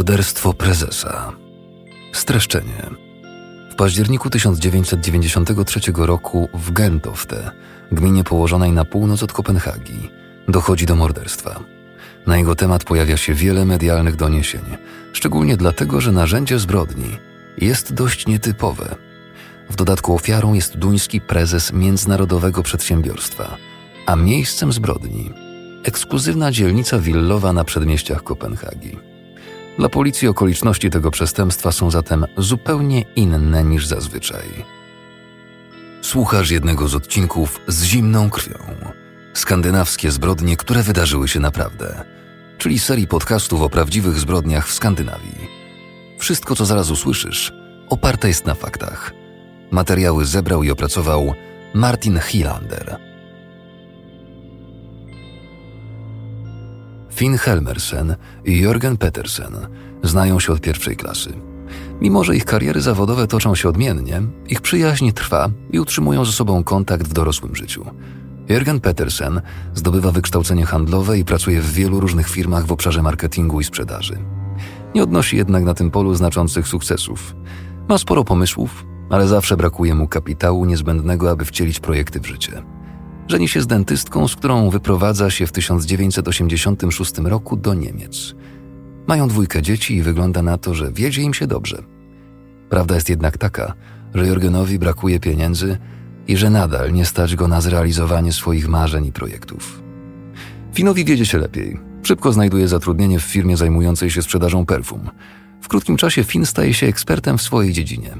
Morderstwo prezesa. Streszczenie. W październiku 1993 roku w Gentofte, gminie położonej na północ od Kopenhagi, dochodzi do morderstwa. Na jego temat pojawia się wiele medialnych doniesień, szczególnie dlatego, że narzędzie zbrodni jest dość nietypowe. W dodatku ofiarą jest duński prezes międzynarodowego przedsiębiorstwa, a miejscem zbrodni ekskluzywna dzielnica willowa na przedmieściach Kopenhagi. Dla policji okoliczności tego przestępstwa są zatem zupełnie inne niż zazwyczaj. Słuchasz jednego z odcinków z zimną krwią. Skandynawskie zbrodnie, które wydarzyły się naprawdę, czyli serii podcastów o prawdziwych zbrodniach w Skandynawii. Wszystko, co zaraz usłyszysz, oparte jest na faktach. Materiały zebrał i opracował Martin Hilander. Finn Helmersen i Jörgen Petersen znają się od pierwszej klasy. Mimo, że ich kariery zawodowe toczą się odmiennie, ich przyjaźń trwa i utrzymują ze sobą kontakt w dorosłym życiu. Jürgen Petersen zdobywa wykształcenie handlowe i pracuje w wielu różnych firmach w obszarze marketingu i sprzedaży. Nie odnosi jednak na tym polu znaczących sukcesów. Ma sporo pomysłów, ale zawsze brakuje mu kapitału niezbędnego, aby wcielić projekty w życie. Żeni się z dentystką, z którą wyprowadza się w 1986 roku do Niemiec. Mają dwójkę dzieci i wygląda na to, że wiedzie im się dobrze. Prawda jest jednak taka, że Jorgenowi brakuje pieniędzy i że nadal nie stać go na zrealizowanie swoich marzeń i projektów. Finowi wiedzie się lepiej. Szybko znajduje zatrudnienie w firmie zajmującej się sprzedażą perfum. W krótkim czasie Fin staje się ekspertem w swojej dziedzinie.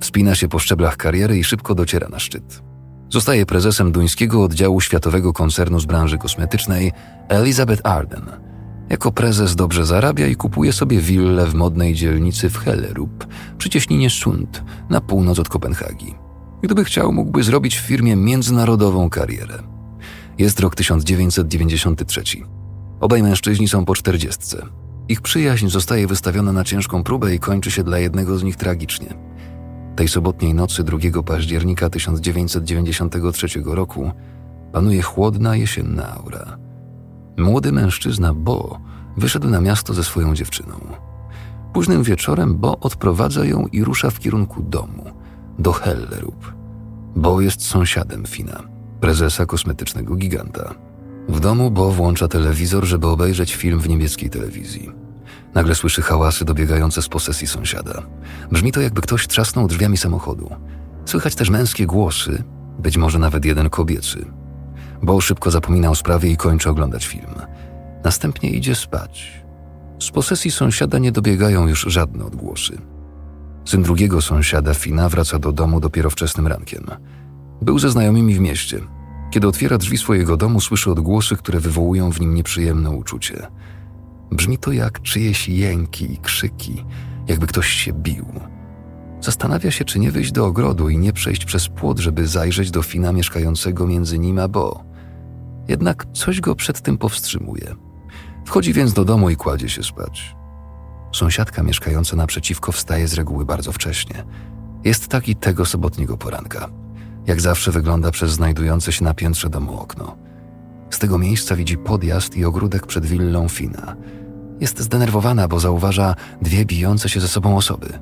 Wspina się po szczeblach kariery i szybko dociera na szczyt. Zostaje prezesem duńskiego oddziału światowego koncernu z branży kosmetycznej Elizabeth Arden. Jako prezes dobrze zarabia i kupuje sobie willę w modnej dzielnicy w Hellerup, przy cieśninie Sund, na północ od Kopenhagi. Gdyby chciał, mógłby zrobić w firmie międzynarodową karierę. Jest rok 1993. Obaj mężczyźni są po czterdziestce. Ich przyjaźń zostaje wystawiona na ciężką próbę i kończy się dla jednego z nich tragicznie. Tej sobotniej nocy 2 października 1993 roku panuje chłodna jesienna aura. Młody mężczyzna Bo wyszedł na miasto ze swoją dziewczyną. Późnym wieczorem Bo odprowadza ją i rusza w kierunku domu, do Hellerup. Bo jest sąsiadem Fina, prezesa kosmetycznego giganta. W domu Bo włącza telewizor, żeby obejrzeć film w niemieckiej telewizji. Nagle słyszy hałasy dobiegające z posesji sąsiada. Brzmi to, jakby ktoś trzasnął drzwiami samochodu. Słychać też męskie głosy, być może nawet jeden kobiecy. Bo szybko zapomina o sprawie i kończy oglądać film. Następnie idzie spać. Z posesji sąsiada nie dobiegają już żadne odgłosy. Syn drugiego sąsiada, Fina, wraca do domu dopiero wczesnym rankiem. Był ze znajomymi w mieście. Kiedy otwiera drzwi swojego domu, słyszy odgłosy, które wywołują w nim nieprzyjemne uczucie. Brzmi to jak czyjeś jęki i krzyki, jakby ktoś się bił. Zastanawia się, czy nie wyjść do ogrodu i nie przejść przez płot, żeby zajrzeć do Fina mieszkającego między nim a Bo. Jednak coś go przed tym powstrzymuje. Wchodzi więc do domu i kładzie się spać. Sąsiadka mieszkająca naprzeciwko wstaje z reguły bardzo wcześnie. Jest taki tego sobotniego poranka. Jak zawsze wygląda przez znajdujące się na piętrze domu okno. Z tego miejsca widzi podjazd i ogródek przed willą Fina. Jest zdenerwowana, bo zauważa dwie bijące się ze sobą osoby.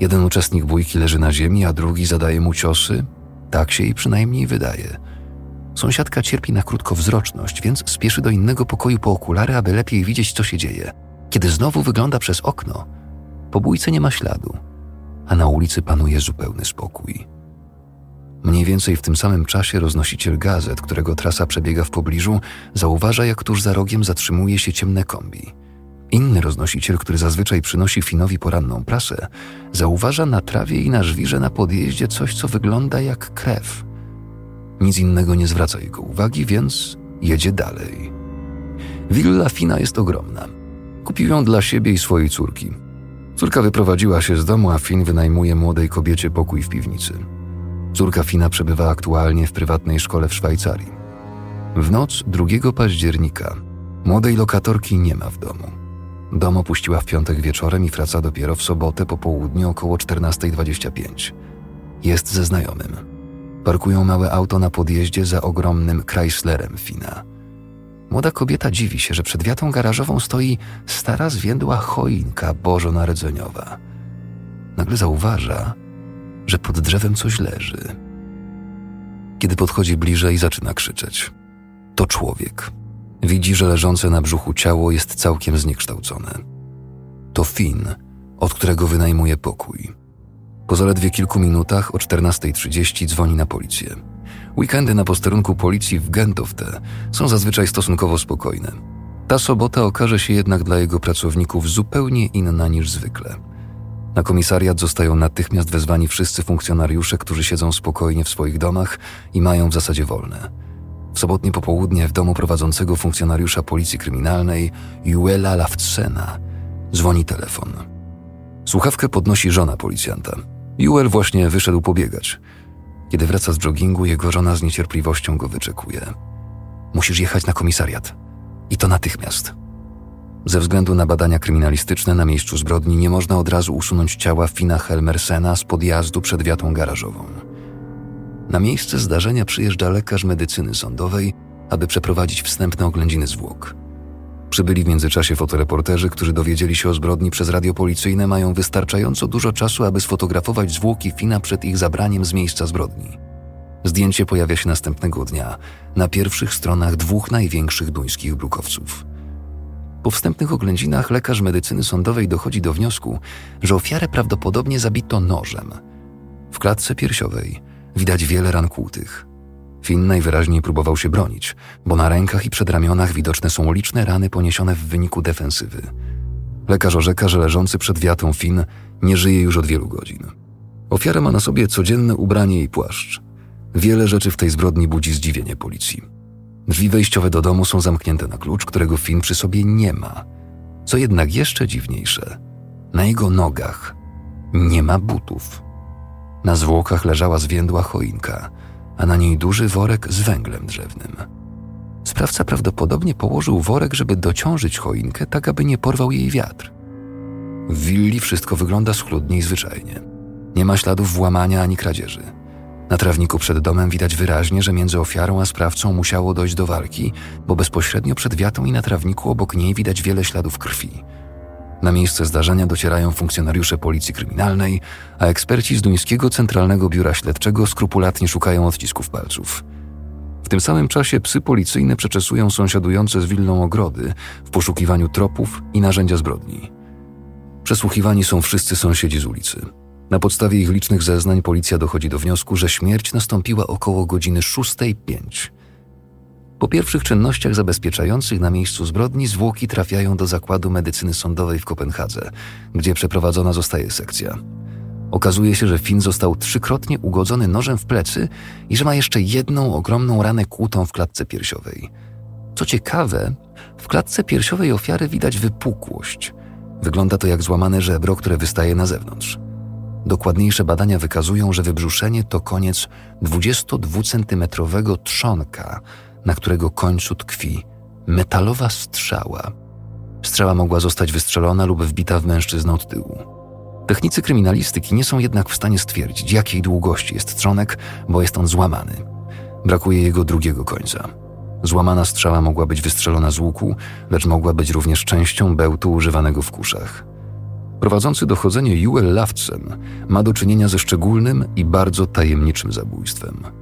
Jeden uczestnik bójki leży na ziemi, a drugi zadaje mu ciosy. Tak się jej przynajmniej wydaje. Sąsiadka cierpi na krótkowzroczność, więc spieszy do innego pokoju po okulary, aby lepiej widzieć, co się dzieje. Kiedy znowu wygląda przez okno, po bójce nie ma śladu, a na ulicy panuje zupełny spokój. Mniej więcej w tym samym czasie roznosiciel gazet, którego trasa przebiega w pobliżu, zauważa, jak tuż za rogiem zatrzymuje się ciemne kombi. Inny roznosiciel, który zazwyczaj przynosi Finowi poranną prasę, zauważa na trawie i na żwirze na podjeździe coś, co wygląda jak krew. Nic innego nie zwraca jego uwagi, więc jedzie dalej. Willa Fina jest ogromna. Kupił ją dla siebie i swojej córki. Córka wyprowadziła się z domu, a Fin wynajmuje młodej kobiecie pokój w piwnicy. Córka Fina przebywa aktualnie w prywatnej szkole w Szwajcarii. W noc 2 października młodej lokatorki nie ma w domu. Dom opuściła w piątek wieczorem i wraca dopiero w sobotę po południu około 14.25. Jest ze znajomym. Parkują małe auto na podjeździe za ogromnym Chryslerem Fina. Młoda kobieta dziwi się, że przed wiatą garażową stoi stara zwiędła choinka bożonarodzeniowa. Nagle zauważa, że pod drzewem coś leży. Kiedy podchodzi bliżej, zaczyna krzyczeć. To człowiek. Widzi, że leżące na brzuchu ciało jest całkiem zniekształcone. To Finn, od którego wynajmuje pokój. Po zaledwie kilku minutach o 14.30 dzwoni na policję. Weekendy na posterunku policji w Gentofte są zazwyczaj stosunkowo spokojne. Ta sobota okaże się jednak dla jego pracowników zupełnie inna niż zwykle. Na komisariat zostają natychmiast wezwani wszyscy funkcjonariusze, którzy siedzą spokojnie w swoich domach i mają w zasadzie wolne. W sobotnie popołudnie w domu prowadzącego funkcjonariusza policji kryminalnej Juela Laftsena dzwoni telefon. Słuchawkę podnosi żona policjanta. Juel właśnie wyszedł pobiegać. Kiedy wraca z joggingu, jego żona z niecierpliwością go wyczekuje. Musisz jechać na komisariat. I to natychmiast. Ze względu na badania kryminalistyczne na miejscu zbrodni nie można od razu usunąć ciała Fina Helmersena z podjazdu przed wiatą garażową. Na miejsce zdarzenia przyjeżdża lekarz medycyny sądowej, aby przeprowadzić wstępne oględziny zwłok. Przybyli w międzyczasie fotoreporterzy, którzy dowiedzieli się o zbrodni przez radio policyjne, mają wystarczająco dużo czasu, aby sfotografować zwłoki Fina przed ich zabraniem z miejsca zbrodni. Zdjęcie pojawia się następnego dnia na pierwszych stronach dwóch największych duńskich brukowców. Po wstępnych oględzinach lekarz medycyny sądowej dochodzi do wniosku, że ofiarę prawdopodobnie zabito nożem. W klatce piersiowej widać wiele ran kłutych. Finn najwyraźniej próbował się bronić, bo na rękach i przedramionach widoczne są liczne rany poniesione w wyniku defensywy. Lekarz orzeka, że leżący przed wiatą Finn nie żyje już od wielu godzin. Ofiara ma na sobie codzienne ubranie i płaszcz. Wiele rzeczy w tej zbrodni budzi zdziwienie policji. Drzwi wejściowe do domu są zamknięte na klucz, którego Finn przy sobie nie ma. Co jednak jeszcze dziwniejsze, na jego nogach nie ma butów. Na zwłokach leżała zwiędła choinka – a na niej duży worek z węglem drzewnym. Sprawca prawdopodobnie położył worek, żeby dociążyć choinkę, tak aby nie porwał jej wiatr. W willi wszystko wygląda schludnie i zwyczajnie. Nie ma śladów włamania ani kradzieży. Na trawniku przed domem widać wyraźnie, że między ofiarą a sprawcą musiało dojść do walki, bo bezpośrednio przed wiatą i na trawniku obok niej widać wiele śladów krwi. Na miejsce zdarzenia docierają funkcjonariusze policji kryminalnej, a eksperci z Duńskiego Centralnego Biura Śledczego skrupulatnie szukają odcisków palców. W tym samym czasie psy policyjne przeczesują sąsiadujące z willą ogrody w poszukiwaniu tropów i narzędzia zbrodni. Przesłuchiwani są wszyscy sąsiedzi z ulicy. Na podstawie ich licznych zeznań policja dochodzi do wniosku, że śmierć nastąpiła około godziny 6.05 po pierwszych czynnościach zabezpieczających na miejscu zbrodni zwłoki trafiają do zakładu medycyny sądowej w Kopenhadze, gdzie przeprowadzona zostaje sekcja. Okazuje się, że Finn został trzykrotnie ugodzony nożem w plecy i że ma jeszcze jedną ogromną ranę kłutą w klatce piersiowej. Co ciekawe, w klatce piersiowej ofiary widać wypukłość. Wygląda to jak złamane żebro, które wystaje na zewnątrz. Dokładniejsze badania wykazują, że wybrzuszenie to koniec 22-centymetrowego trzonka, na którego końcu tkwi metalowa strzała. Strzała mogła zostać wystrzelona lub wbita w mężczyznę od tyłu. Technicy kryminalistyki nie są jednak w stanie stwierdzić, jakiej długości jest trzonek, bo jest on złamany. Brakuje jego drugiego końca. Złamana strzała mogła być wystrzelona z łuku, lecz mogła być również częścią bełtu używanego w kuszach. Prowadzący dochodzenie Juel Lawcen ma do czynienia ze szczególnym i bardzo tajemniczym zabójstwem –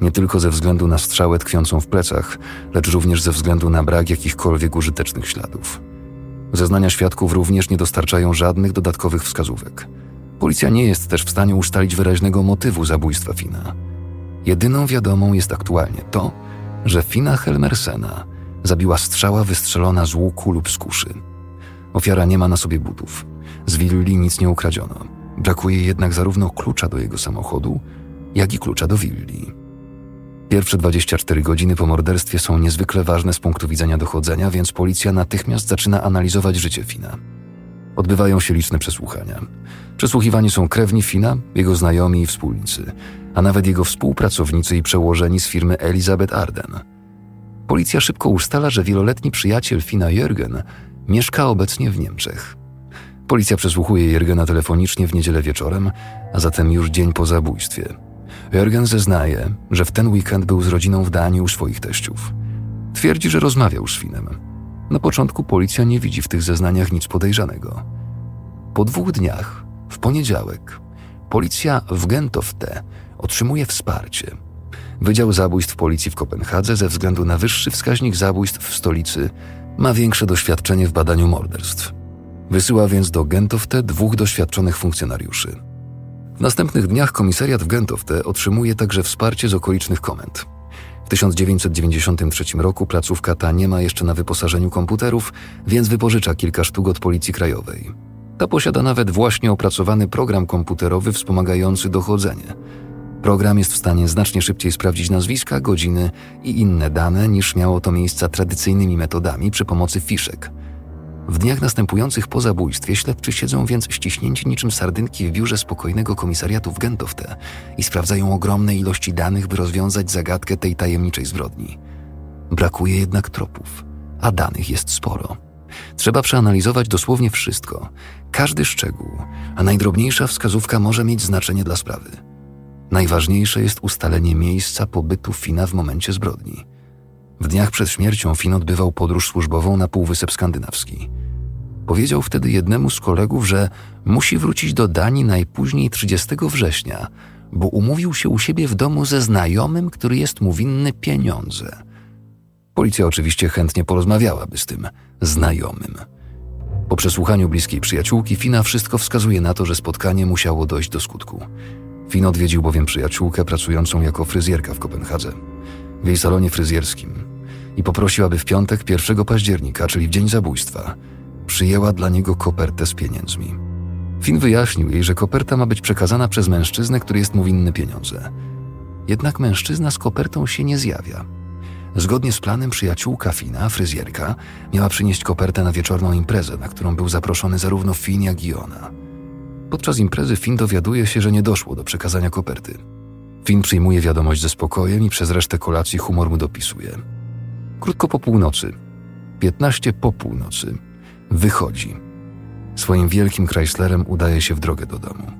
nie tylko ze względu na strzałę tkwiącą w plecach, lecz również ze względu na brak jakichkolwiek użytecznych śladów. Zeznania świadków również nie dostarczają żadnych dodatkowych wskazówek. Policja nie jest też w stanie ustalić wyraźnego motywu zabójstwa Fina. Jedyną wiadomą jest aktualnie to, że Fina Helmersena zabiła strzała wystrzelona z łuku lub z kuszy. Ofiara nie ma na sobie butów. Z willi nic nie ukradziono. Brakuje jednak zarówno klucza do jego samochodu, jak i klucza do willi. Pierwsze 24 godziny po morderstwie są niezwykle ważne z punktu widzenia dochodzenia, więc policja natychmiast zaczyna analizować życie Fina. Odbywają się liczne przesłuchania. Przesłuchiwani są krewni Fina, jego znajomi i wspólnicy, a nawet jego współpracownicy i przełożeni z firmy Elizabeth Arden. Policja szybko ustala, że wieloletni przyjaciel Fina Jürgen mieszka obecnie w Niemczech. Policja przesłuchuje Jürgena telefonicznie w niedzielę wieczorem, a zatem już dzień po zabójstwie – Jürgen zeznaje, że w ten weekend był z rodziną w Danii u swoich teściów. Twierdzi, że rozmawiał z Finem. Na początku policja nie widzi w tych zeznaniach nic podejrzanego. Po dwóch dniach, w poniedziałek, policja w Gentofte otrzymuje wsparcie. Wydział Zabójstw Policji w Kopenhadze ze względu na wyższy wskaźnik zabójstw w stolicy ma większe doświadczenie w badaniu morderstw. Wysyła więc do Gentofte dwóch doświadczonych funkcjonariuszy. W następnych dniach komisariat w Gentofte otrzymuje także wsparcie z okolicznych komend. W 1993 roku placówka ta nie ma jeszcze na wyposażeniu komputerów, więc wypożycza kilka sztuk od Policji Krajowej. Ta posiada nawet właśnie opracowany program komputerowy wspomagający dochodzenie. Program jest w stanie znacznie szybciej sprawdzić nazwiska, godziny i inne dane niż miało to miejsca tradycyjnymi metodami przy pomocy fiszek – w dniach następujących po zabójstwie śledczy siedzą więc ściśnięci niczym sardynki w biurze spokojnego komisariatu w Gentofte i sprawdzają ogromne ilości danych, by rozwiązać zagadkę tej tajemniczej zbrodni. Brakuje jednak tropów, a danych jest sporo. Trzeba przeanalizować dosłownie wszystko, każdy szczegół, a najdrobniejsza wskazówka może mieć znaczenie dla sprawy. Najważniejsze jest ustalenie miejsca pobytu Fina w momencie zbrodni – w dniach przed śmiercią Finn odbywał podróż służbową na Półwysep Skandynawski. Powiedział wtedy jednemu z kolegów, że musi wrócić do Danii najpóźniej 30 września, bo umówił się u siebie w domu ze znajomym, który jest mu winny pieniądze. Policja oczywiście chętnie porozmawiałaby z tym znajomym. Po przesłuchaniu bliskiej przyjaciółki Fina wszystko wskazuje na to, że spotkanie musiało dojść do skutku. Fin odwiedził bowiem przyjaciółkę pracującą jako fryzjerka w Kopenhadze w jej salonie fryzjerskim i poprosił, aby w piątek 1 października, czyli w dzień zabójstwa, przyjęła dla niego kopertę z pieniędzmi. Finn wyjaśnił jej, że koperta ma być przekazana przez mężczyznę, który jest mu winny pieniądze. Jednak mężczyzna z kopertą się nie zjawia. Zgodnie z planem przyjaciółka Fina, fryzjerka, miała przynieść kopertę na wieczorną imprezę, na którą był zaproszony zarówno Fin, jak i ona. Podczas imprezy Fin dowiaduje się, że nie doszło do przekazania koperty. Finn przyjmuje wiadomość ze spokojem i przez resztę kolacji humor mu dopisuje. Krótko po północy, 15 po północy, wychodzi. Swoim wielkim Chryslerem udaje się w drogę do domu.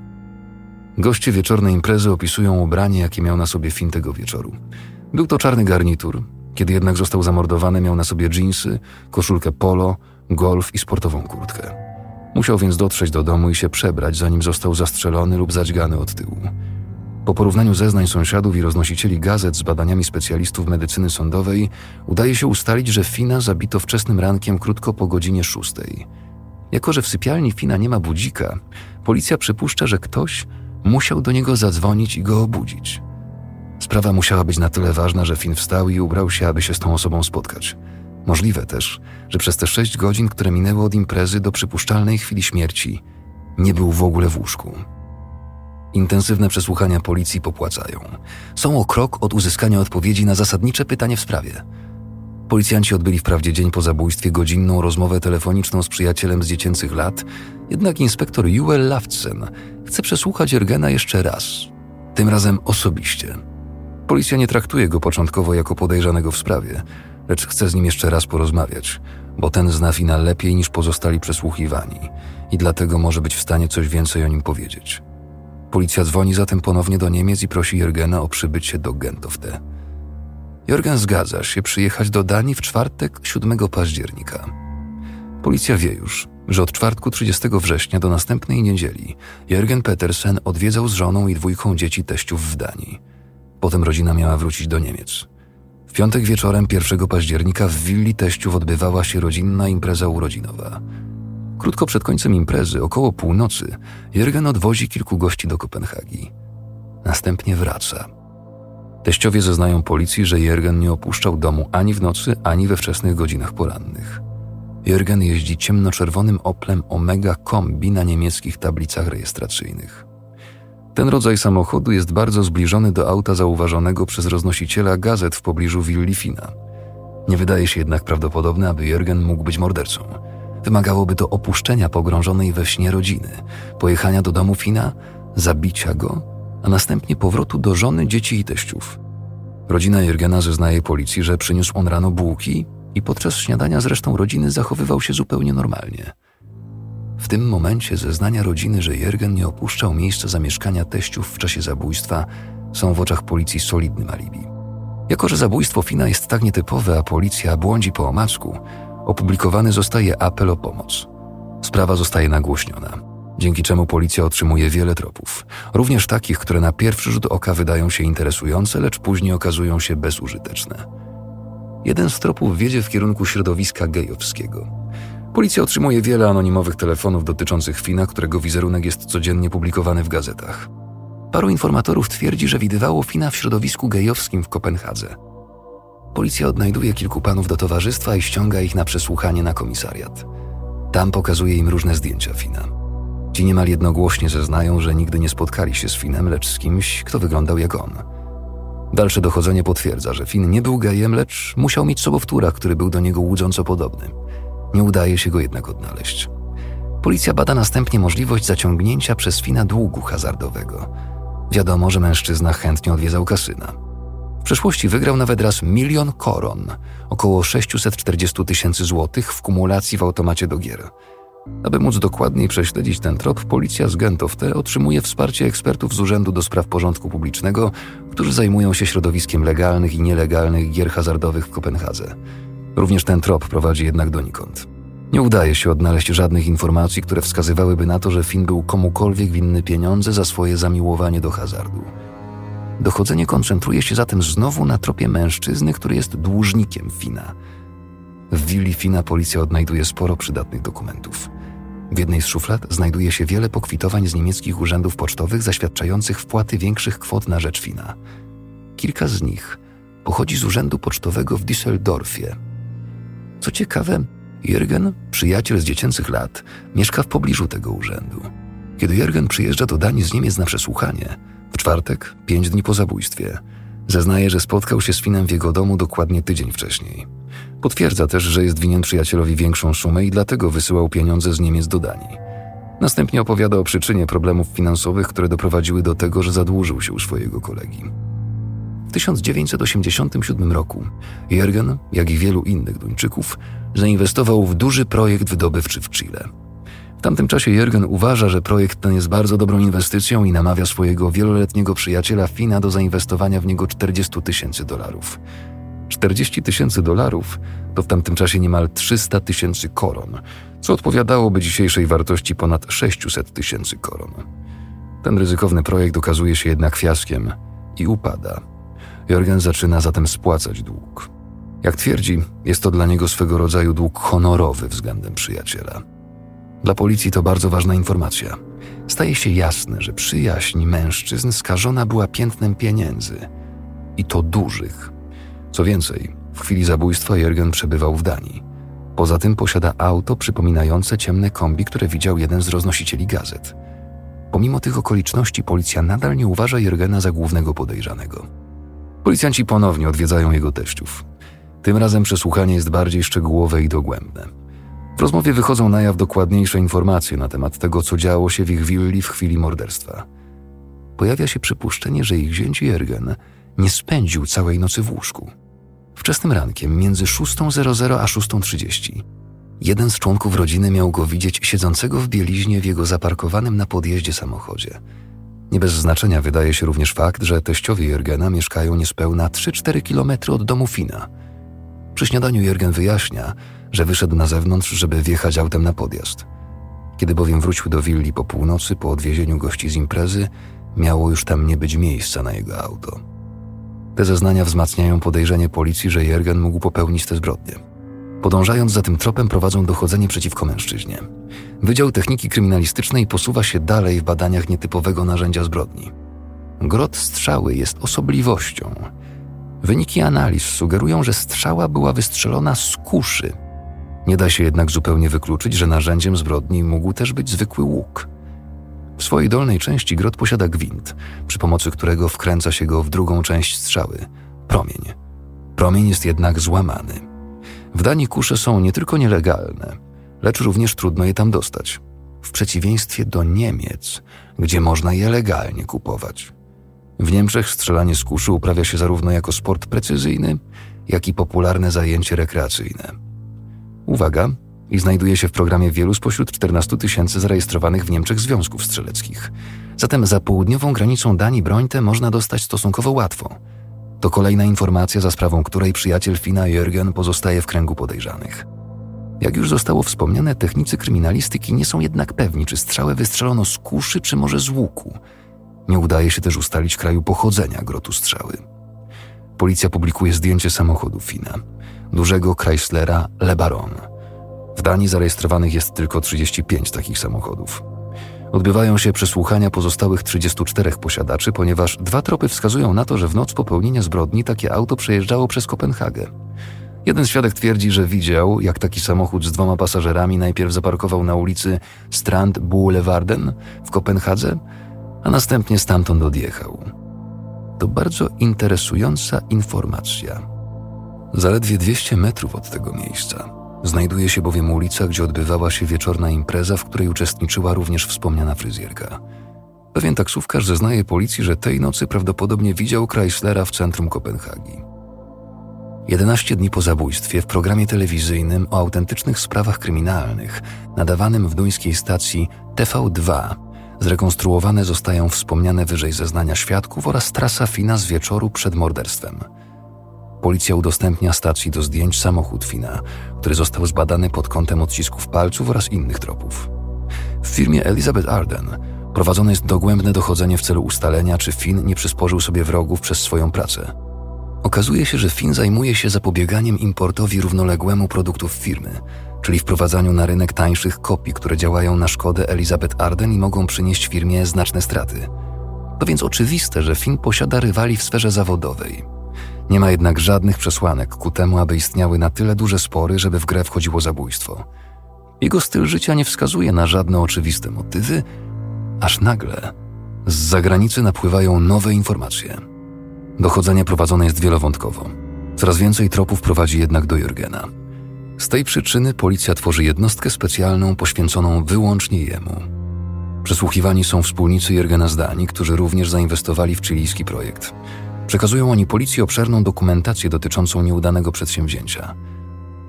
Goście wieczornej imprezy opisują ubranie, jakie miał na sobie Finn tego wieczoru. Był to czarny garnitur, kiedy jednak został zamordowany, miał na sobie dżinsy, koszulkę polo, golf i sportową kurtkę. Musiał więc dotrzeć do domu i się przebrać, zanim został zastrzelony lub zadźgany od tyłu. Po porównaniu zeznań sąsiadów i roznosicieli gazet z badaniami specjalistów medycyny sądowej, udaje się ustalić, że Fina zabito wczesnym rankiem krótko po godzinie szóstej. Jako, że w sypialni Fina nie ma budzika, policja przypuszcza, że ktoś musiał do niego zadzwonić i go obudzić. Sprawa musiała być na tyle ważna, że Fin wstał i ubrał się, aby się z tą osobą spotkać. Możliwe też, że przez te sześć godzin, które minęły od imprezy do przypuszczalnej chwili śmierci, nie był w ogóle w łóżku. Intensywne przesłuchania policji popłacają. Są o krok od uzyskania odpowiedzi na zasadnicze pytanie w sprawie. Policjanci odbyli wprawdzie dzień po zabójstwie godzinną rozmowę telefoniczną z przyjacielem z dziecięcych lat, jednak inspektor Joel Laftzen chce przesłuchać Ergena jeszcze raz, tym razem osobiście. Policja nie traktuje go początkowo jako podejrzanego w sprawie, lecz chce z nim jeszcze raz porozmawiać, bo ten zna Fina lepiej niż pozostali przesłuchiwani i dlatego może być w stanie coś więcej o nim powiedzieć. Policja dzwoni zatem ponownie do Niemiec i prosi Jurgena o przybycie do Gentofte. Jorgen zgadza się przyjechać do Danii w czwartek 7 października. Policja wie już, że od czwartku 30 września do następnej niedzieli Jürgen Petersen odwiedzał z żoną i dwójką dzieci teściów w Danii. Potem rodzina miała wrócić do Niemiec. W piątek wieczorem 1 października w willi teściów odbywała się rodzinna impreza urodzinowa – Krótko przed końcem imprezy, około północy, Jürgen odwozi kilku gości do Kopenhagi. Następnie wraca. Teściowie zeznają policji, że Jürgen nie opuszczał domu ani w nocy, ani we wczesnych godzinach porannych. Jürgen jeździ ciemnoczerwonym Oplem Omega Kombi na niemieckich tablicach rejestracyjnych. Ten rodzaj samochodu jest bardzo zbliżony do auta zauważonego przez roznosiciela gazet w pobliżu willi Fina. Nie wydaje się jednak prawdopodobne, aby Jürgen mógł być mordercą – Wymagałoby to opuszczenia pogrążonej we śnie rodziny, pojechania do domu Fina, zabicia go, a następnie powrotu do żony, dzieci i teściów. Rodzina Jurgena zeznaje policji, że przyniósł on rano bułki i podczas śniadania z resztą rodziny zachowywał się zupełnie normalnie. W tym momencie zeznania rodziny, że Jürgen nie opuszczał miejsca zamieszkania teściów w czasie zabójstwa, są w oczach policji solidnym alibi. Jako, że zabójstwo Fina jest tak nietypowe, a policja błądzi po omacku, opublikowany zostaje apel o pomoc. Sprawa zostaje nagłośniona, dzięki czemu policja otrzymuje wiele tropów, również takich, które na pierwszy rzut oka wydają się interesujące, lecz później okazują się bezużyteczne. Jeden z tropów wiedzie w kierunku środowiska gejowskiego. Policja otrzymuje wiele anonimowych telefonów dotyczących Fina, którego wizerunek jest codziennie publikowany w gazetach. Paru informatorów twierdzi, że widywało Fina w środowisku gejowskim w Kopenhadze. Policja odnajduje kilku panów do towarzystwa i ściąga ich na przesłuchanie na komisariat. Tam pokazuje im różne zdjęcia Fina. Ci niemal jednogłośnie zeznają, że nigdy nie spotkali się z Finem, lecz z kimś, kto wyglądał jak on. Dalsze dochodzenie potwierdza, że Fin nie był gejem, lecz musiał mieć sobowtóra, który był do niego łudząco podobny. Nie udaje się go jednak odnaleźć. Policja bada następnie możliwość zaciągnięcia przez Fina długu hazardowego. Wiadomo, że mężczyzna chętnie odwiedzał kasyna. Przeszłości wygrał nawet raz milion koron, około 640 tysięcy złotych w kumulacji w automacie do gier. Aby móc dokładniej prześledzić ten trop, policja z Gentofte otrzymuje wsparcie ekspertów z Urzędu do Spraw Porządku Publicznego, którzy zajmują się środowiskiem legalnych i nielegalnych gier hazardowych w Kopenhadze. Również ten trop prowadzi jednak donikąd. Nie udaje się odnaleźć żadnych informacji, które wskazywałyby na to, że Finn był komukolwiek winny pieniądze za swoje zamiłowanie do hazardu. Dochodzenie koncentruje się zatem znowu na tropie mężczyzny, który jest dłużnikiem Fina. W willi Fina policja odnajduje sporo przydatnych dokumentów. W jednej z szuflad znajduje się wiele pokwitowań z niemieckich urzędów pocztowych zaświadczających wpłaty większych kwot na rzecz Fina. Kilka z nich pochodzi z urzędu pocztowego w Düsseldorfie. Co ciekawe, Jürgen, przyjaciel z dziecięcych lat, mieszka w pobliżu tego urzędu. Kiedy Jürgen przyjeżdża do Danii z Niemiec na przesłuchanie, w czwartek, pięć dni po zabójstwie, zeznaje, że spotkał się z Finem w jego domu dokładnie tydzień wcześniej. Potwierdza też, że jest winien przyjacielowi większą sumę i dlatego wysyłał pieniądze z Niemiec do Danii. Następnie opowiada o przyczynie problemów finansowych, które doprowadziły do tego, że zadłużył się u swojego kolegi. W 1987 roku Jürgen, jak i wielu innych Duńczyków, zainwestował w duży projekt wydobywczy w Chile. W tamtym czasie Jürgen uważa, że projekt ten jest bardzo dobrą inwestycją i namawia swojego wieloletniego przyjaciela Fina do zainwestowania w niego 40 tysięcy dolarów. 40 tysięcy dolarów to w tamtym czasie niemal 300 tysięcy koron, co odpowiadałoby dzisiejszej wartości ponad 600 tysięcy koron. Ten ryzykowny projekt okazuje się jednak fiaskiem i upada. Jorgen zaczyna zatem spłacać dług. Jak twierdzi, jest to dla niego swego rodzaju dług honorowy względem przyjaciela. Dla policji to bardzo ważna informacja. Staje się jasne, że przyjaźń mężczyzn skażona była piętnem pieniędzy. I to dużych. Co więcej, w chwili zabójstwa Jürgen przebywał w Danii. Poza tym posiada auto przypominające ciemne kombi, które widział jeden z roznosicieli gazet. Pomimo tych okoliczności policja nadal nie uważa Jürgena za głównego podejrzanego. Policjanci ponownie odwiedzają jego teściów. Tym razem przesłuchanie jest bardziej szczegółowe i dogłębne. W rozmowie wychodzą na jaw dokładniejsze informacje na temat tego, co działo się w ich willi w chwili morderstwa. Pojawia się przypuszczenie, że ich zięć Jürgen nie spędził całej nocy w łóżku. Wczesnym rankiem, między 6.00 a 6.30, jeden z członków rodziny miał go widzieć siedzącego w bieliźnie w jego zaparkowanym na podjeździe samochodzie. Nie bez znaczenia wydaje się również fakt, że teściowie Jurgena mieszkają niespełna 3-4 kilometry od domu Fina. Przy śniadaniu Jurgen wyjaśnia, że wyszedł na zewnątrz, żeby wjechać autem na podjazd. Kiedy bowiem wrócił do willi po północy po odwiezieniu gości z imprezy, miało już tam nie być miejsca na jego auto. Te zeznania wzmacniają podejrzenie policji, że Jürgen mógł popełnić te zbrodnie. Podążając za tym tropem prowadzą dochodzenie przeciwko mężczyźnie. Wydział Techniki Kryminalistycznej posuwa się dalej w badaniach nietypowego narzędzia zbrodni. Grot strzały jest osobliwością. Wyniki analiz sugerują, że strzała była wystrzelona z kuszy. Nie da się jednak zupełnie wykluczyć, że narzędziem zbrodni mógł też być zwykły łuk. W swojej dolnej części grot posiada gwint, przy pomocy którego wkręca się go w drugą część strzały promień. Promień jest jednak złamany. W Danii kusze są nie tylko nielegalne, lecz również trudno je tam dostać. W przeciwieństwie do Niemiec, gdzie można je legalnie kupować. W Niemczech strzelanie z kuszy uprawia się zarówno jako sport precyzyjny, jak i popularne zajęcie rekreacyjne. Uwaga, i znajduje się w programie wielu spośród 14 tysięcy zarejestrowanych w Niemczech związków strzeleckich. Zatem za południową granicą Danii broń tę można dostać stosunkowo łatwo. To kolejna informacja, za sprawą której przyjaciel Fina Jürgen pozostaje w kręgu podejrzanych. Jak już zostało wspomniane, technicy kryminalistyki nie są jednak pewni, czy strzałę wystrzelono z kuszy, czy może z łuku. Nie udaje się też ustalić kraju pochodzenia grotu strzały. Policja publikuje zdjęcie samochodu Fina, dużego Chryslera Le Baron. W Danii zarejestrowanych jest tylko 35 takich samochodów. Odbywają się przesłuchania pozostałych 34 posiadaczy, ponieważ dwa tropy wskazują na to, że w noc popełnienia zbrodni takie auto przejeżdżało przez Kopenhagę. Jeden świadek twierdzi, że widział, jak taki samochód z dwoma pasażerami najpierw zaparkował na ulicy Strand Boulevarden w Kopenhadze, a następnie stamtąd odjechał. To bardzo interesująca informacja. Zaledwie 200 metrów od tego miejsca znajduje się bowiem ulica, gdzie odbywała się wieczorna impreza, w której uczestniczyła również wspomniana fryzjerka. Pewien taksówkarz zeznaje policji, że tej nocy prawdopodobnie widział Chryslera w centrum Kopenhagi. 11 dni po zabójstwie w programie telewizyjnym o autentycznych sprawach kryminalnych, nadawanym w duńskiej stacji TV2, zrekonstruowane zostają wspomniane wyżej zeznania świadków oraz trasa Fina z wieczoru przed morderstwem. Policja udostępnia stacji do zdjęć samochód Fina, który został zbadany pod kątem odcisków palców oraz innych tropów. W firmie Elizabeth Arden prowadzone jest dogłębne dochodzenie w celu ustalenia, czy Finn nie przysporzył sobie wrogów przez swoją pracę. Okazuje się, że Finn zajmuje się zapobieganiem importowi równoległemu produktów firmy, czyli wprowadzaniu na rynek tańszych kopii, które działają na szkodę Elizabeth Arden i mogą przynieść firmie znaczne straty. To więc oczywiste, że Finn posiada rywali w sferze zawodowej. Nie ma jednak żadnych przesłanek ku temu, aby istniały na tyle duże spory, żeby w grę wchodziło zabójstwo. Jego styl życia nie wskazuje na żadne oczywiste motywy, aż nagle z zagranicy napływają nowe informacje. Dochodzenie prowadzone jest wielowątkowo. Coraz więcej tropów prowadzi jednak do Jurgena. Z tej przyczyny policja tworzy jednostkę specjalną poświęconą wyłącznie jemu. Przesłuchiwani są wspólnicy Jurgena z Danii, którzy również zainwestowali w chilijski projekt. Przekazują oni policji obszerną dokumentację dotyczącą nieudanego przedsięwzięcia.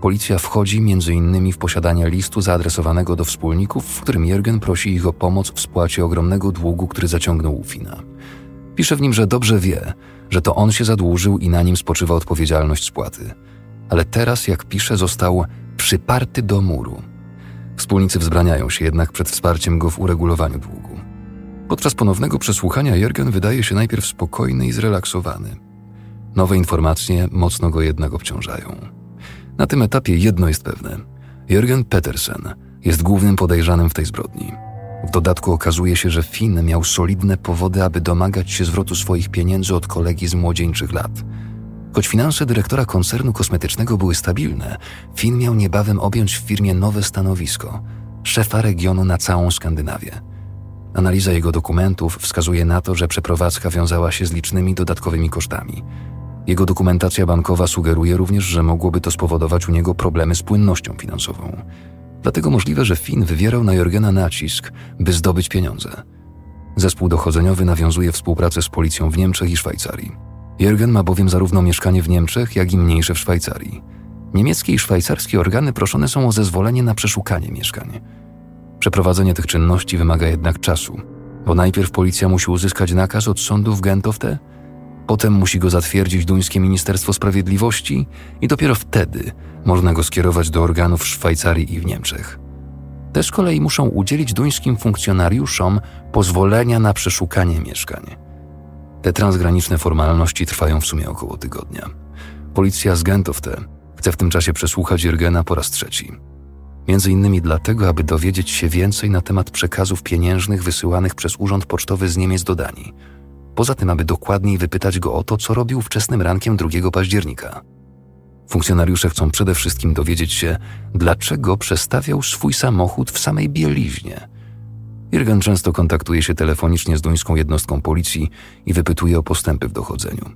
Policja wchodzi m.in. w posiadanie listu zaadresowanego do wspólników, w którym Jürgen prosi ich o pomoc w spłacie ogromnego długu, który zaciągnął u Fina. Pisze w nim, że dobrze wie, że to on się zadłużył i na nim spoczywa odpowiedzialność spłaty. Ale teraz, jak pisze, został przyparty do muru. Wspólnicy wzbraniają się jednak przed wsparciem go w uregulowaniu długu. Podczas ponownego przesłuchania Jürgen wydaje się najpierw spokojny i zrelaksowany. Nowe informacje mocno go jednak obciążają. Na tym etapie jedno jest pewne. Jürgen Petersen jest głównym podejrzanym w tej zbrodni. W dodatku okazuje się, że Finn miał solidne powody, aby domagać się zwrotu swoich pieniędzy od kolegi z młodzieńczych lat. Choć finanse dyrektora koncernu kosmetycznego były stabilne, Finn miał niebawem objąć w firmie nowe stanowisko szefa regionu na całą Skandynawię. Analiza jego dokumentów wskazuje na to, że przeprowadzka wiązała się z licznymi dodatkowymi kosztami. Jego dokumentacja bankowa sugeruje również, że mogłoby to spowodować u niego problemy z płynnością finansową. Dlatego możliwe, że Finn wywierał na Jorgena nacisk, by zdobyć pieniądze. Zespół dochodzeniowy nawiązuje współpracę z policją w Niemczech i Szwajcarii. Jürgen ma bowiem zarówno mieszkanie w Niemczech, jak i mniejsze w Szwajcarii. Niemieckie i szwajcarskie organy proszone są o zezwolenie na przeszukanie mieszkań. Przeprowadzenie tych czynności wymaga jednak czasu, bo najpierw policja musi uzyskać nakaz od sądu w Gentofte, Potem musi go zatwierdzić duńskie Ministerstwo Sprawiedliwości i dopiero wtedy można go skierować do organów w Szwajcarii i w Niemczech. Te z kolei muszą udzielić duńskim funkcjonariuszom pozwolenia na przeszukanie mieszkań. Te transgraniczne formalności trwają w sumie około tygodnia. Policja z Gentofte chce w tym czasie przesłuchać Jurgena po raz trzeci. Między innymi dlatego, aby dowiedzieć się więcej na temat przekazów pieniężnych wysyłanych przez Urząd Pocztowy z Niemiec do Danii – Poza tym, aby dokładniej wypytać go o to, co robił wczesnym rankiem 2 października. Funkcjonariusze chcą przede wszystkim dowiedzieć się, dlaczego przestawiał swój samochód w samej bieliźnie. Jürgen często kontaktuje się telefonicznie z duńską jednostką policji i wypytuje o postępy w dochodzeniu.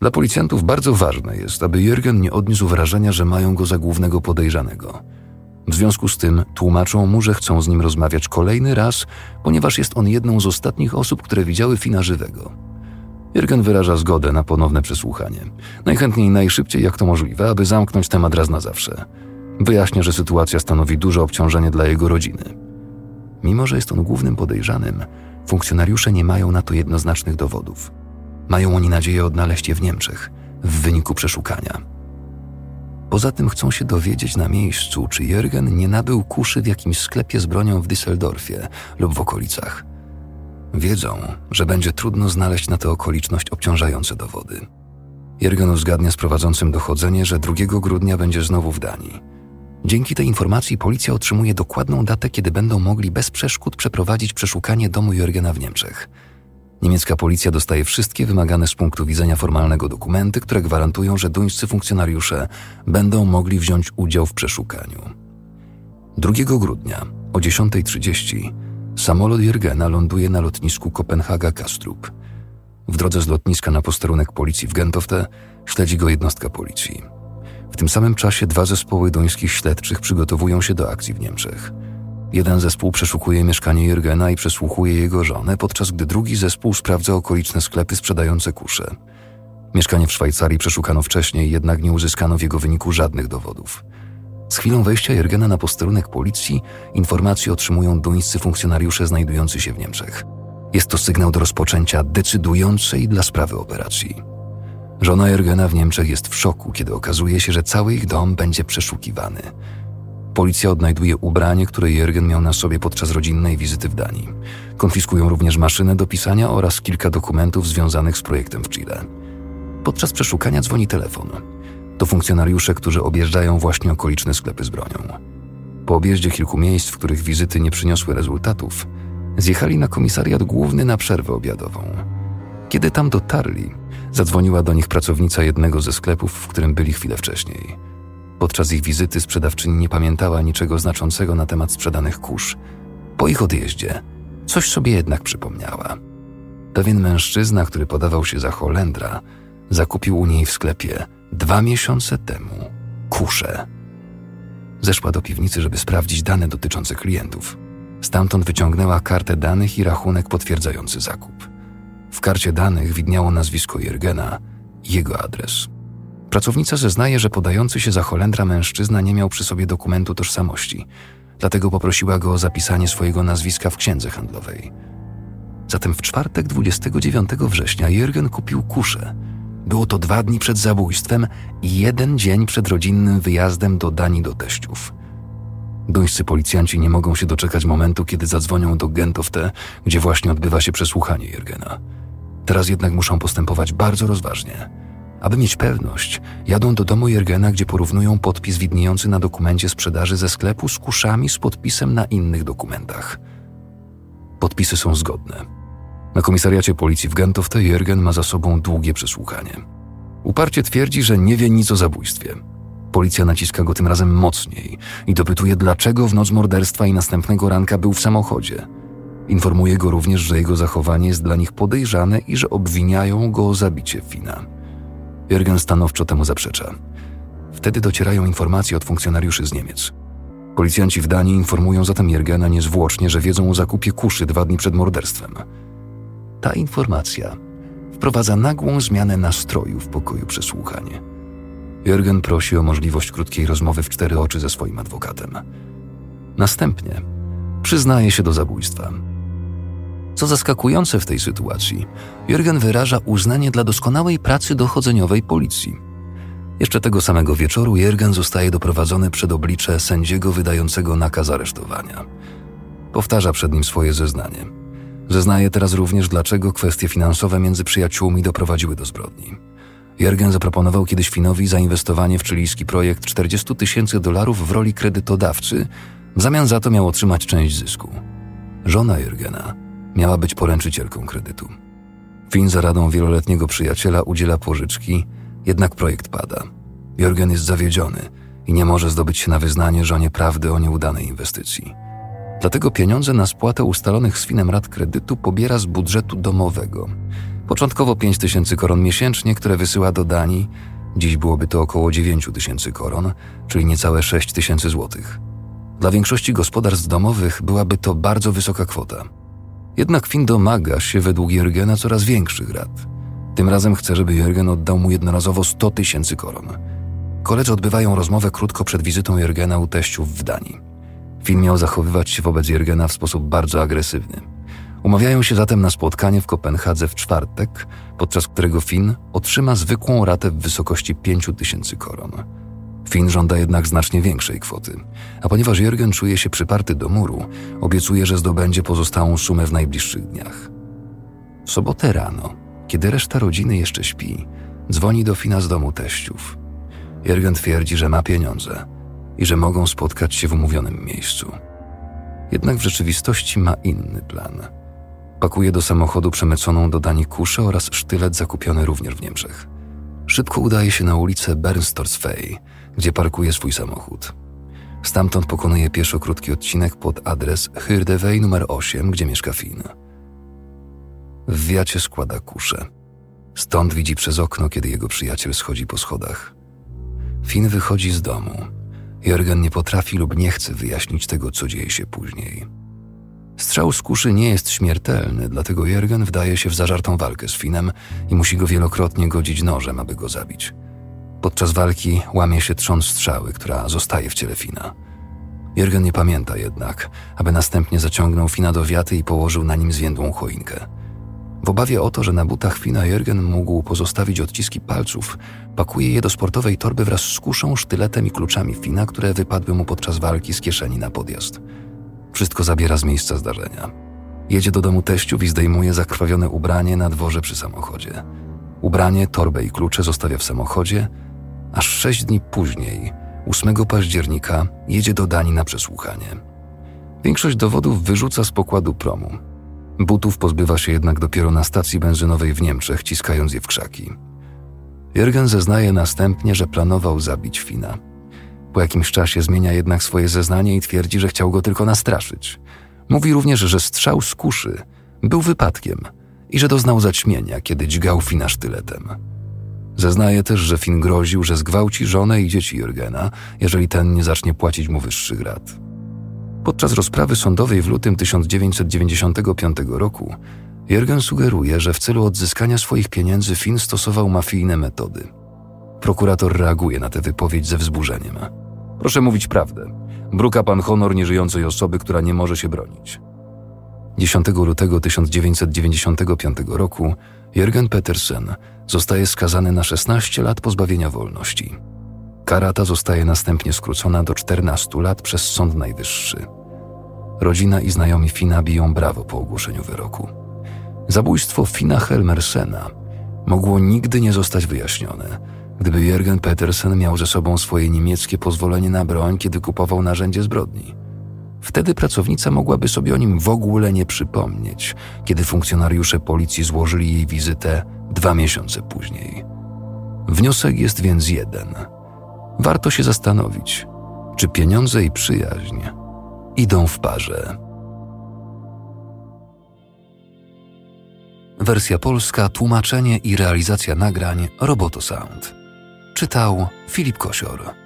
Dla policjantów bardzo ważne jest, aby Jürgen nie odniósł wrażenia, że mają go za głównego podejrzanego – w związku z tym tłumaczą mu, że chcą z nim rozmawiać kolejny raz, ponieważ jest on jedną z ostatnich osób, które widziały Fina żywego. Jürgen wyraża zgodę na ponowne przesłuchanie. Najchętniej najszybciej jak to możliwe, aby zamknąć temat raz na zawsze. Wyjaśnia, że sytuacja stanowi duże obciążenie dla jego rodziny. Mimo, że jest on głównym podejrzanym, funkcjonariusze nie mają na to jednoznacznych dowodów. Mają oni nadzieję odnaleźć je w Niemczech w wyniku przeszukania. Poza tym chcą się dowiedzieć na miejscu, czy Jürgen nie nabył kuszy w jakimś sklepie z bronią w Düsseldorfie lub w okolicach. Wiedzą, że będzie trudno znaleźć na tę okoliczność obciążające dowody. Jürgen uzgadnia z prowadzącym dochodzenie, że 2 grudnia będzie znowu w Danii. Dzięki tej informacji policja otrzymuje dokładną datę, kiedy będą mogli bez przeszkód przeprowadzić przeszukanie domu Jürgena w Niemczech. Niemiecka policja dostaje wszystkie wymagane z punktu widzenia formalnego dokumenty, które gwarantują, że duńscy funkcjonariusze będą mogli wziąć udział w przeszukaniu. 2 grudnia o 10.30 samolot Jürgena ląduje na lotnisku Kopenhaga-Kastrup. W drodze z lotniska na posterunek policji w Gentofte śledzi go jednostka policji. W tym samym czasie dwa zespoły duńskich śledczych przygotowują się do akcji w Niemczech. Jeden zespół przeszukuje mieszkanie Jurgena i przesłuchuje jego żonę, podczas gdy drugi zespół sprawdza okoliczne sklepy sprzedające kusze. Mieszkanie w Szwajcarii przeszukano wcześniej, jednak nie uzyskano w jego wyniku żadnych dowodów. Z chwilą wejścia Jurgena na posterunek policji informacje otrzymują duńscy funkcjonariusze znajdujący się w Niemczech. Jest to sygnał do rozpoczęcia decydującej dla sprawy operacji. Żona Jurgena w Niemczech jest w szoku, kiedy okazuje się, że cały ich dom będzie przeszukiwany. Policja odnajduje ubranie, które Jürgen miał na sobie podczas rodzinnej wizyty w Danii. Konfiskują również maszynę do pisania oraz kilka dokumentów związanych z projektem w Chile. Podczas przeszukania dzwoni telefon. To funkcjonariusze, którzy objeżdżają właśnie okoliczne sklepy z bronią. Po objeździe kilku miejsc, w których wizyty nie przyniosły rezultatów, zjechali na komisariat główny na przerwę obiadową. Kiedy tam dotarli, zadzwoniła do nich pracownica jednego ze sklepów, w którym byli chwilę wcześniej. Podczas ich wizyty sprzedawczyni nie pamiętała niczego znaczącego na temat sprzedanych kurz. Po ich odjeździe coś sobie jednak przypomniała. Pewien mężczyzna, który podawał się za Holendra, zakupił u niej w sklepie dwa miesiące temu kuszę. Zeszła do piwnicy, żeby sprawdzić dane dotyczące klientów. Stamtąd wyciągnęła kartę danych i rachunek potwierdzający zakup. W karcie danych widniało nazwisko Jergena i jego adres. Pracownica zeznaje, że podający się za Holendra mężczyzna nie miał przy sobie dokumentu tożsamości, dlatego poprosiła go o zapisanie swojego nazwiska w księdze handlowej. Zatem w czwartek 29 września Jürgen kupił kuszę. Było to dwa dni przed zabójstwem i jeden dzień przed rodzinnym wyjazdem do Danii do teściów. Duńscy policjanci nie mogą się doczekać momentu, kiedy zadzwonią do Gentofte, gdzie właśnie odbywa się przesłuchanie Jürgena. Teraz jednak muszą postępować bardzo rozważnie – aby mieć pewność, jadą do domu Jergena, gdzie porównują podpis widniejący na dokumencie sprzedaży ze sklepu z kuszami z podpisem na innych dokumentach. Podpisy są zgodne. Na komisariacie policji w Gentofte Jürgen ma za sobą długie przesłuchanie. Uparcie twierdzi, że nie wie nic o zabójstwie. Policja naciska go tym razem mocniej i dopytuje, dlaczego w noc morderstwa i następnego ranka był w samochodzie. Informuje go również, że jego zachowanie jest dla nich podejrzane i że obwiniają go o zabicie Fina. Jürgen stanowczo temu zaprzecza. Wtedy docierają informacje od funkcjonariuszy z Niemiec. Policjanci w Danii informują zatem Jürgena niezwłocznie, że wiedzą o zakupie kuszy dwa dni przed morderstwem. Ta informacja wprowadza nagłą zmianę nastroju w pokoju przesłuchania. Jürgen prosi o możliwość krótkiej rozmowy w cztery oczy ze swoim adwokatem. Następnie przyznaje się do zabójstwa. Co zaskakujące w tej sytuacji, Jürgen wyraża uznanie dla doskonałej pracy dochodzeniowej policji. Jeszcze tego samego wieczoru Jürgen zostaje doprowadzony przed oblicze sędziego wydającego nakaz aresztowania. Powtarza przed nim swoje zeznanie. Zeznaje teraz również, dlaczego kwestie finansowe między przyjaciółmi doprowadziły do zbrodni. Jürgen zaproponował kiedyś Finowi zainwestowanie w chilijski projekt 40 tysięcy dolarów w roli kredytodawcy, w zamian za to miał otrzymać część zysku. Żona Jürgena miała być poręczycielką kredytu. Finn za radą wieloletniego przyjaciela udziela pożyczki, jednak projekt pada. Jorgen jest zawiedziony i nie może zdobyć się na wyznanie żonie prawdy o nieudanej inwestycji. Dlatego pieniądze na spłatę ustalonych z Finem rat kredytu pobiera z budżetu domowego. Początkowo 5 tysięcy koron miesięcznie, które wysyła do Danii. Dziś byłoby to około 9 tysięcy koron, czyli niecałe 6 tysięcy złotych. Dla większości gospodarstw domowych byłaby to bardzo wysoka kwota – jednak Finn domaga się według Jurgena coraz większych rad. Tym razem chce, żeby Jurgen oddał mu jednorazowo 100 tysięcy koron. Koledzy odbywają rozmowę krótko przed wizytą Jurgena u teściów w Danii. Finn miał zachowywać się wobec Jurgena w sposób bardzo agresywny. Umawiają się zatem na spotkanie w Kopenhadze w czwartek, podczas którego Finn otrzyma zwykłą ratę w wysokości 5000 koron. Finn żąda jednak znacznie większej kwoty, a ponieważ Jürgen czuje się przyparty do muru, obiecuje, że zdobędzie pozostałą sumę w najbliższych dniach. W sobotę rano, kiedy reszta rodziny jeszcze śpi, dzwoni do Fina z domu teściów. Jürgen twierdzi, że ma pieniądze i że mogą spotkać się w umówionym miejscu. Jednak w rzeczywistości ma inny plan. Pakuje do samochodu przemyconą do Danii kuszę oraz sztylet zakupiony również w Niemczech. Szybko udaje się na ulicę Bernstorsvej, gdzie parkuje swój samochód. Stamtąd pokonuje pieszo krótki odcinek pod adres Hyrdewej numer 8, gdzie mieszka Finn. W wiacie składa kuszę. Stąd widzi przez okno, kiedy jego przyjaciel schodzi po schodach. Finn wychodzi z domu. Jorgen nie potrafi lub nie chce wyjaśnić tego, co dzieje się później. Strzał z kuszy nie jest śmiertelny, dlatego Jorgen wdaje się w zażartą walkę z Finem i musi go wielokrotnie godzić nożem, aby go zabić. Podczas walki łamie się trząs strzały, która zostaje w ciele Fina. Jorgen nie pamięta jednak, aby następnie zaciągnął Fina do wiaty i położył na nim zwiędłą choinkę. W obawie o to, że na butach Fina Jürgen mógł pozostawić odciski palców, pakuje je do sportowej torby wraz z kuszą, sztyletem i kluczami Fina, które wypadły mu podczas walki z kieszeni na podjazd. Wszystko zabiera z miejsca zdarzenia. Jedzie do domu teściów i zdejmuje zakrwawione ubranie na dworze przy samochodzie. Ubranie, torbę i klucze zostawia w samochodzie, aż sześć dni później, 8 października, jedzie do Danii na przesłuchanie. Większość dowodów wyrzuca z pokładu promu. Butów pozbywa się jednak dopiero na stacji benzynowej w Niemczech, ciskając je w krzaki. Jürgen zeznaje następnie, że planował zabić Fina. Po jakimś czasie zmienia jednak swoje zeznanie i twierdzi, że chciał go tylko nastraszyć. Mówi również, że strzał z kuszy był wypadkiem i że doznał zaćmienia, kiedy dźgał Fina sztyletem. Zeznaje też, że Fin groził, że zgwałci żonę i dzieci Jurgena, jeżeli ten nie zacznie płacić mu wyższych rat. Podczas rozprawy sądowej w lutym 1995 roku Jürgen sugeruje, że w celu odzyskania swoich pieniędzy Finn stosował mafijne metody. Prokurator reaguje na tę wypowiedź ze wzburzeniem. Proszę mówić prawdę. Bruka pan honor nieżyjącej osoby, która nie może się bronić. 10 lutego 1995 roku Jürgen Petersen zostaje skazany na 16 lat pozbawienia wolności. Kara ta zostaje następnie skrócona do 14 lat przez Sąd Najwyższy. Rodzina i znajomi Fina biją brawo po ogłoszeniu wyroku. Zabójstwo Fina Helmersena mogło nigdy nie zostać wyjaśnione, gdyby Jürgen Petersen miał ze sobą swoje niemieckie pozwolenie na broń, kiedy kupował narzędzie zbrodni. Wtedy pracownica mogłaby sobie o nim w ogóle nie przypomnieć, kiedy funkcjonariusze policji złożyli jej wizytę dwa miesiące później. Wniosek jest więc jeden. Warto się zastanowić, czy pieniądze i przyjaźń idą w parze. Wersja polska, tłumaczenie i realizacja nagrań Roboto Sound. Czytał Filip Kosior.